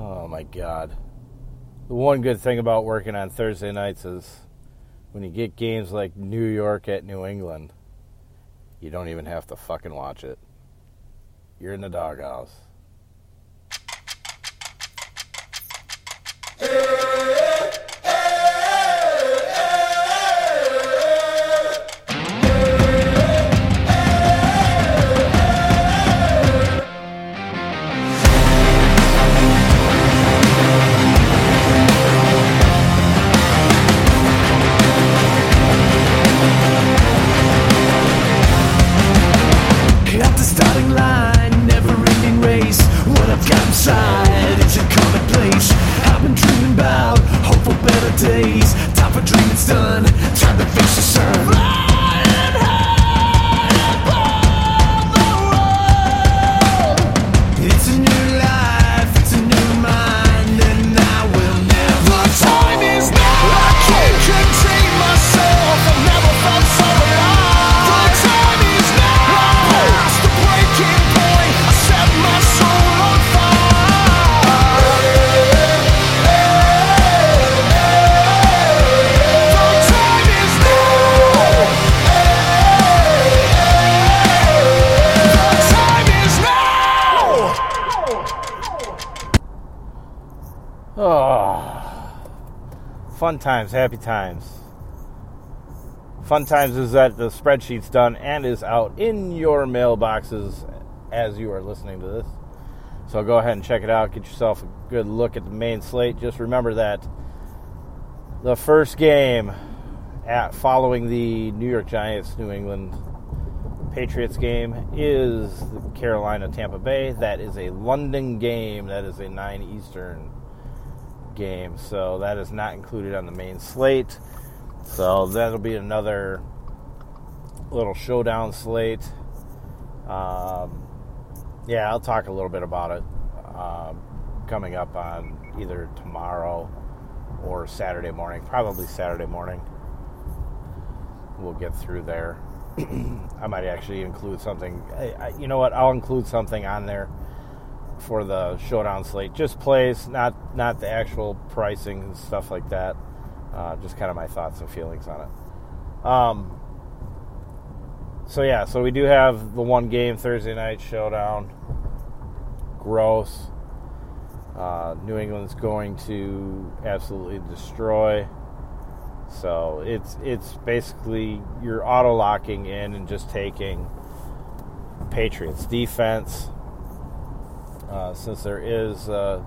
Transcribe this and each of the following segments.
Oh my god. The one good thing about working on Thursday nights is when you get games like New York at New England, you don't even have to fucking watch it. You're in the doghouse. Fun times, happy times. Fun times is that the spreadsheet's done and is out in your mailboxes as you are listening to this. So go ahead and check it out. Get yourself a good look at the main slate. Just remember that the first game at following the New York Giants New England Patriots game is Carolina Tampa Bay. That is a London game. That is a 9 Eastern game. So that is not included on the main slate. So that'll be another little showdown slate. Um, yeah, I'll talk a little bit about it um, coming up on either tomorrow or Saturday morning. Probably Saturday morning. We'll get through there. I might actually include something. I, I, you know what? I'll include something on there for the showdown slate. Just plays, not not the actual pricing and stuff like that. Uh, just kind of my thoughts and feelings on it. Um, so yeah, so we do have the one game Thursday night showdown. Gross. Uh, New England's going to absolutely destroy. So it's it's basically you're auto locking in and just taking Patriots defense. Uh, since there is uh,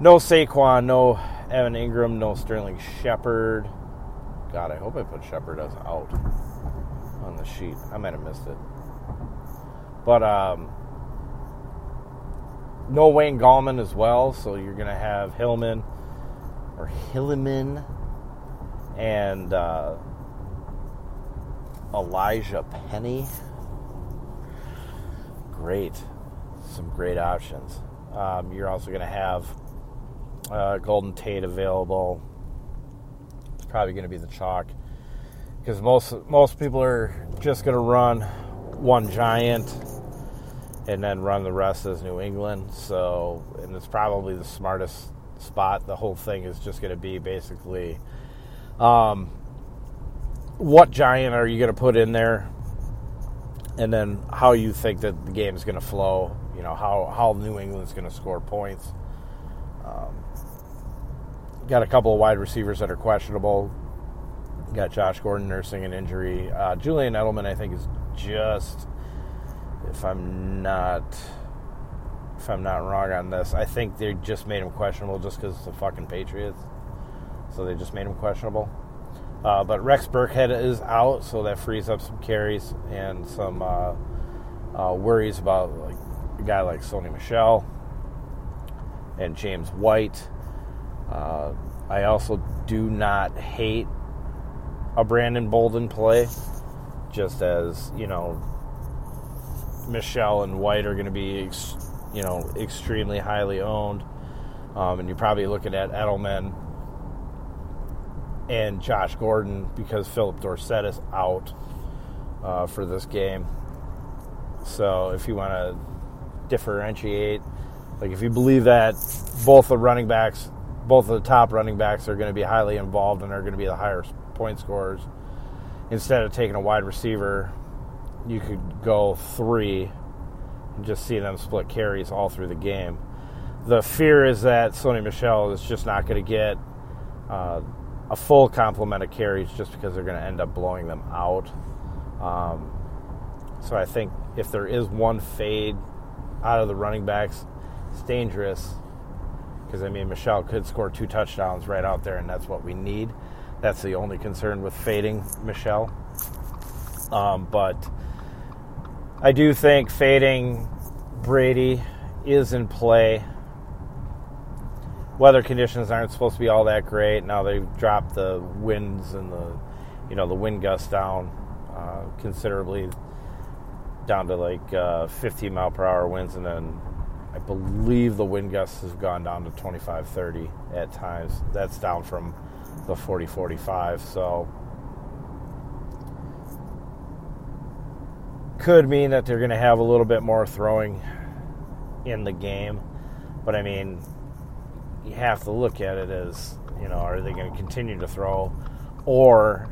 no Saquon, no Evan Engram, no Sterling Shepard. God, I hope I put Shepard as out on the sheet. I might have missed it. But um, no Wayne Gallman as well, so you're going to have Hillman or Hilliman and uh, Elijah Penny. Great. Some great options. Um, you're also going to have uh, Golden Tate available. It's probably going to be the chalk because most most people are just going to run one giant and then run the rest as New England. So, and it's probably the smartest spot. The whole thing is just going to be basically um, what giant are you going to put in there, and then how you think that the game is going to flow. You know how how New England's going to score points. Um, got a couple of wide receivers that are questionable. Got Josh Gordon nursing an injury. Uh, Julian Edelman, I think, is just if I'm not if I'm not wrong on this, I think they just made him questionable just because it's the fucking Patriots. So they just made him questionable. Uh, but Rex Burkhead is out, so that frees up some carries and some uh, uh, worries about like a guy like Sony Michel and James White. I also do not hate a Brandon Bolden play, just as you know, Michel and White are going to be, ex- you know, extremely highly owned, um, and you're probably looking at Edelman and Josh Gordon because Phillip Dorsett is out uh, for this game. So if you want to differentiate Like if you believe that both the running backs, both of the top running backs are going to be highly involved and are going to be the higher point scorers, instead of taking a wide receiver, you could go three and just see them split carries all through the game. The fear is that Sony Michel is just not going to get uh, a full complement of carries just because they're going to end up blowing them out. Um, so I think if there is one fade out of the running backs, it's dangerous because I mean Michel could score two touchdowns right out there, and that's what we need. That's the only concern with fading Michel. Um, but I do think fading Brady is in play. Weather conditions aren't supposed to be all that great. Now they've dropped the winds and the, you know, the wind gusts down uh, considerably, down to like uh, 15 mile per hour winds, and then I believe the wind gusts has gone down to 25, 30 at times. That's down from the 40, 45. So could mean that they're going to have a little bit more throwing in the game. But I mean, you have to look at it as, you know, are they going to continue to throw? Or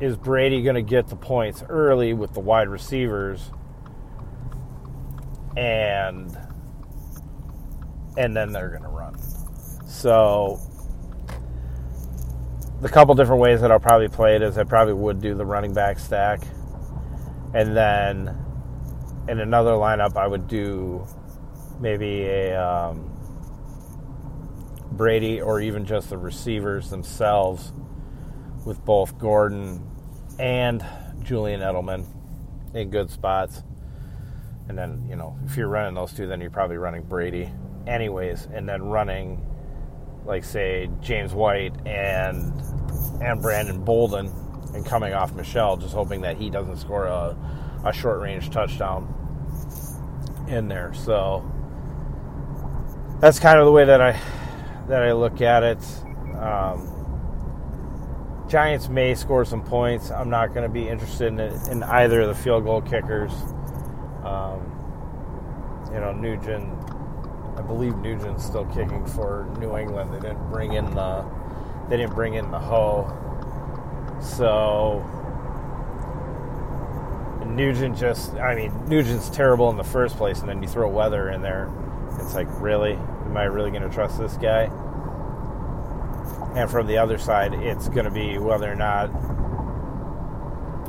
is Brady going to get the points early with the wide receivers and and then they're going to run. So the couple different ways that I'll probably play it is I probably would do the running back stack and then in another lineup I would do maybe a um, Brady or even just the receivers themselves with both Gordon and Julian Edelman in good spots. And then, you know, if you're running those two, then you're probably running Brady anyways, and then running like say James White and and Brandon Bolden and coming off Michel, just hoping that he doesn't score a, a short range touchdown in there. So that's kind of the way that I that I look at it. Um, Giants may score some points. I'm not going to be interested in, in, either of the field goal kickers. Um, you know, Nugent, I believe Nugent's still kicking for New England. They didn't bring in the they didn't bring in the hoe. So Nugent just I mean, Nugent's terrible in the first place and then you throw weather in there. It's like, really? Am I really going to trust this guy? And from the other side, it's going to be whether or not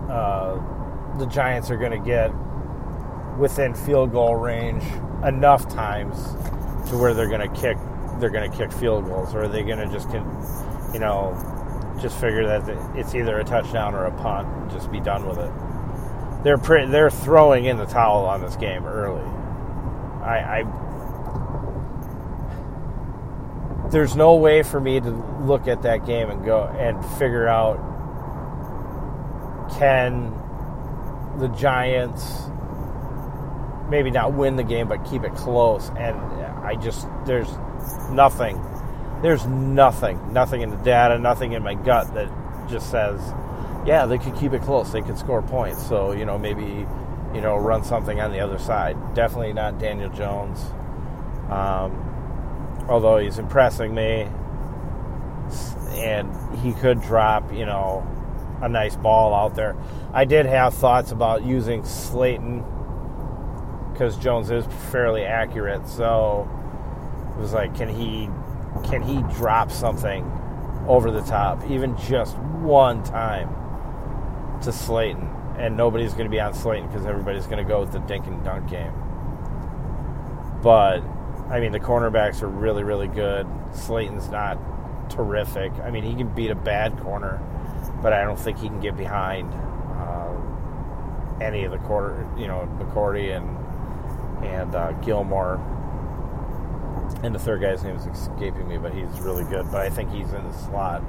uh, the Giants are going to get within field goal range enough times to where they're going to kick they're going to kick field goals, or are they going to just you know just figure that it's either a touchdown or a punt and just be done with it? They're pre- they're throwing in the towel on this game early. I, I there's no way for me to look at that game and go and figure out can the Giants maybe not win the game but keep it close. And I just there's nothing there's nothing nothing in the data nothing in my gut that just says yeah they could keep it close. They could score points. So you know maybe you know run something on the other side. Definitely not Daniel Jones. Um, although he's impressing me, and he could drop, you know, a nice ball out there. I did have thoughts about using Slayton because Jones is fairly accurate, so it was like, can he can he drop something over the top, even just one time to Slayton? And nobody's going to be on Slayton because everybody's going to go with the dink and dunk game. But I mean, the cornerbacks are really, really good. Slayton's not terrific. I mean, he can beat a bad corner, but I don't think he can get behind uh, any of the quarter, you know, McCourty and and uh, Gilmore. And the third guy's name is escaping me, but he's really good. But I think he's in the slot.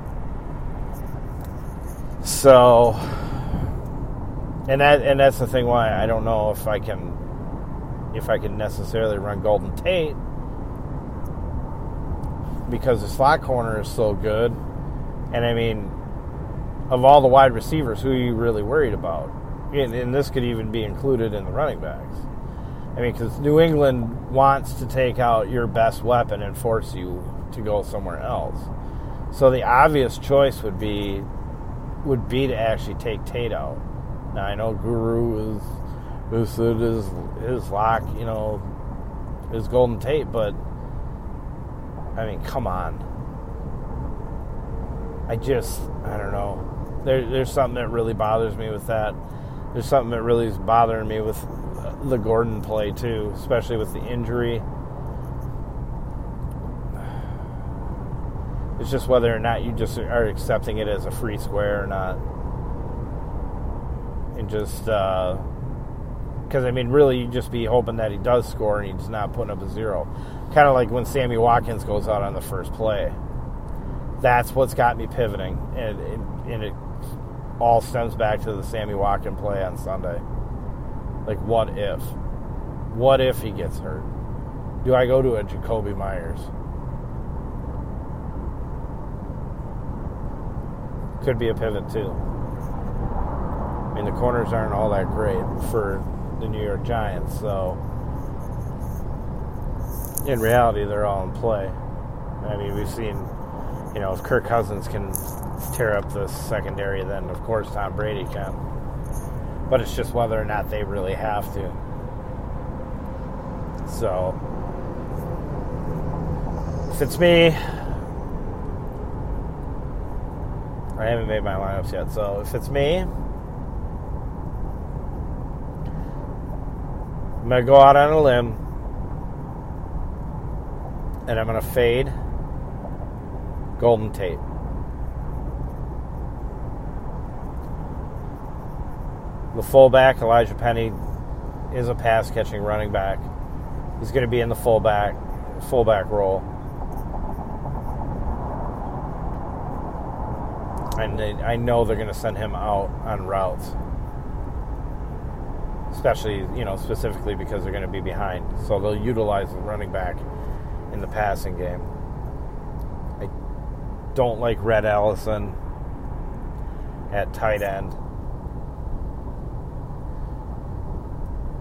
So, and that and that's the thing why I don't know if I can if I can necessarily run Golden Tate because the slot corner is so good. And I mean, of all the wide receivers, who are you really worried about? And, and this could even be included in the running backs. I mean, because New England wants to take out your best weapon and force you to go somewhere else. So the obvious choice would be would be to actually take Tate out. Now I know Guru is is his lock, you know, his Golden Tate, but I mean, come on. I just I don't know. There, there's something that really bothers me with that. There's something that really is bothering me with the Gordon play too, especially with the injury. It's just whether or not you just are accepting it as a free square or not. And just, because uh, I mean, really, you just be hoping that he does score and he's not putting up a zero. Kind of like when Sammy Watkins goes out on the first play. That's what's got me pivoting. And, and, and it all stems back to the Sammy Watkins play on Sunday. Like, what if? What if he gets hurt? Do I go to a Jakobi Meyers? Could be a pivot too. I mean, the corners aren't all that great for the New York Giants, so in reality, they're all in play. I mean, we've seen, you know, if Kirk Cousins can tear up the secondary, then of course Tom Brady can but it's just whether or not they really have to. So, if it's me, I haven't made my lineups yet. So, if it's me, I'm going to go out on a limb and I'm going to fade Golden Tate. The fullback, Elijah Penny, is a pass catching running back. He's going to be in the fullback fullback role. And I know they're going to send him out on routes. Especially, you know, specifically because they're going to be behind. So they'll utilize the running back in the passing game. I don't like Rhett Ellison at tight end.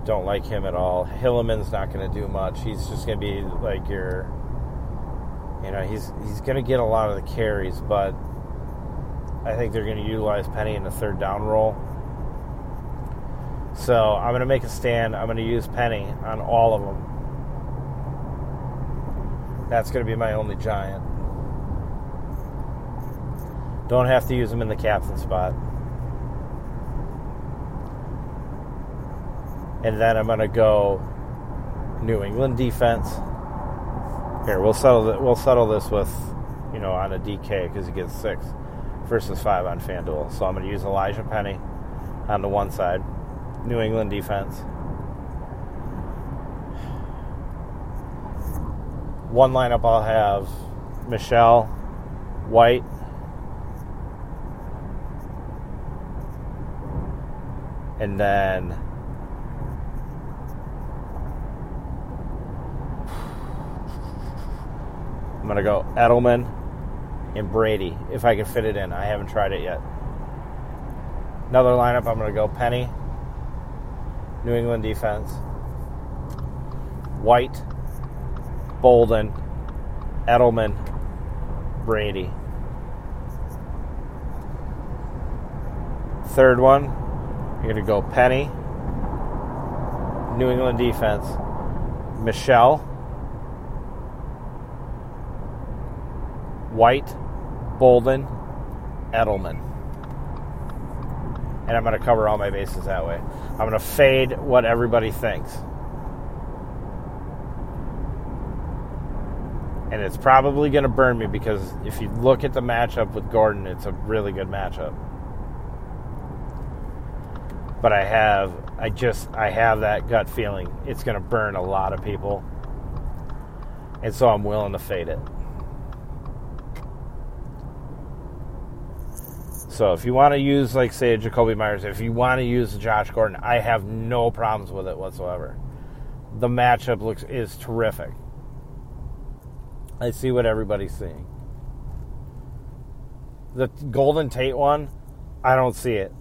Don't like him at all. Hilliman's not going to do much. He's just going to be like your, you know, he's he's going to get a lot of the carries, but I think they're going to utilize Penny in the third down role. So I'm going to make a stand. I'm going to use Penny on all of them. That's going to be my only giant. Don't have to use him in the captain spot. And then I'm going to go New England defense. Here, we'll settle that. We'll settle this with, you know, on a DK because he gets six versus five on FanDuel. So I'm going to use Elijah Penny on the one side, New England defense. One lineup I'll have Michel, White, and then I'm going to go Edelman and Brady if I can fit it in. I haven't tried it yet. Another lineup, I'm going to go Penny, New England defense, White, Bolden, Edelman, Brady. Third one, you're going to go Penny, New England defense, Michel, White, Bolden, Edelman. And I'm going to cover all my bases that way. I'm going to fade what everybody thinks. And it's probably going to burn me because if you look at the matchup with Gordon, it's a really good matchup. But I have, I just, I have that gut feeling it's going to burn a lot of people. And so I'm willing to fade it. So if you want to use, like, say, a Jakobi Meyers, if you want to use Josh Gordon, I have no problems with it whatsoever. The matchup looks is terrific. I see what everybody's seeing. The Golden Tate one, I don't see it,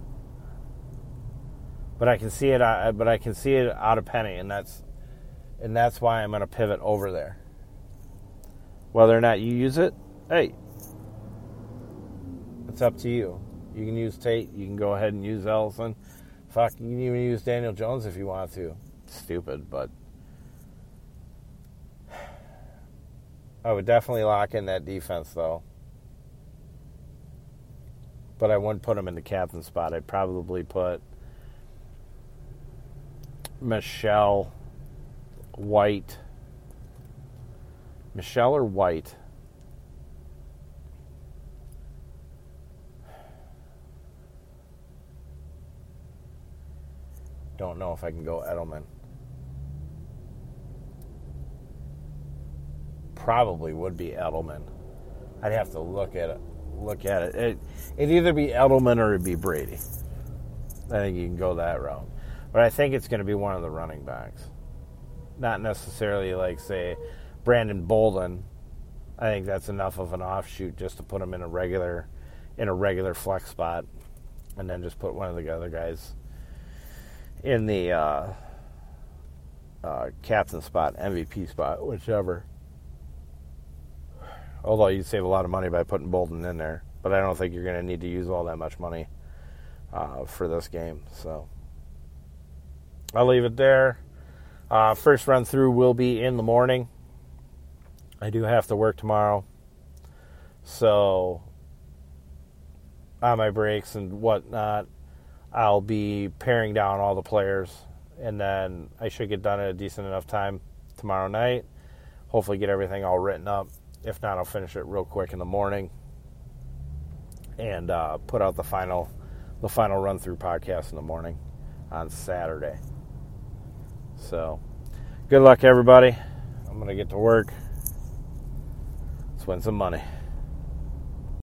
but I can see it. Uh, but I can see it out of Penny, and that's And that's why I'm going to pivot over there. Whether or not you use it, hey, it's up to you. You can use Tate. You can go ahead and use Ellison. Fuck, you can even use Daniel Jones if you want to. stupid, but I would definitely lock in that defense, though. But I wouldn't put him in the captain spot. I'd probably put Michel White. Michel or White? Don't know if I can go Edelman. Probably would be Edelman. I'd have to look at it. Look at it. it it'd either be Edelman or it'd be Brady. I think you can go that route. But I think it's going to be one of the running backs. Not necessarily like, say, Brandon Bolden. I think that's enough of an offshoot just to put him in a regular in a regular flex spot and then just put one of the other guys in the uh, uh, captain spot, MVP spot, whichever. Although you'd save a lot of money by putting Bolden in there, but I don't think you're going to need to use all that much money uh, for this game. So I'll leave it there. Uh, first run through will be in the morning. I do have to work tomorrow, so on my breaks and whatnot, I'll be paring down all the players, and then I should get done at a decent enough time tomorrow night. Hopefully, get everything all written up. If not, I'll finish it real quick in the morning and uh, put out the final the final run through podcast in the morning on Saturday. So, good luck, everybody. I'm gonna get to work. Let's win some money.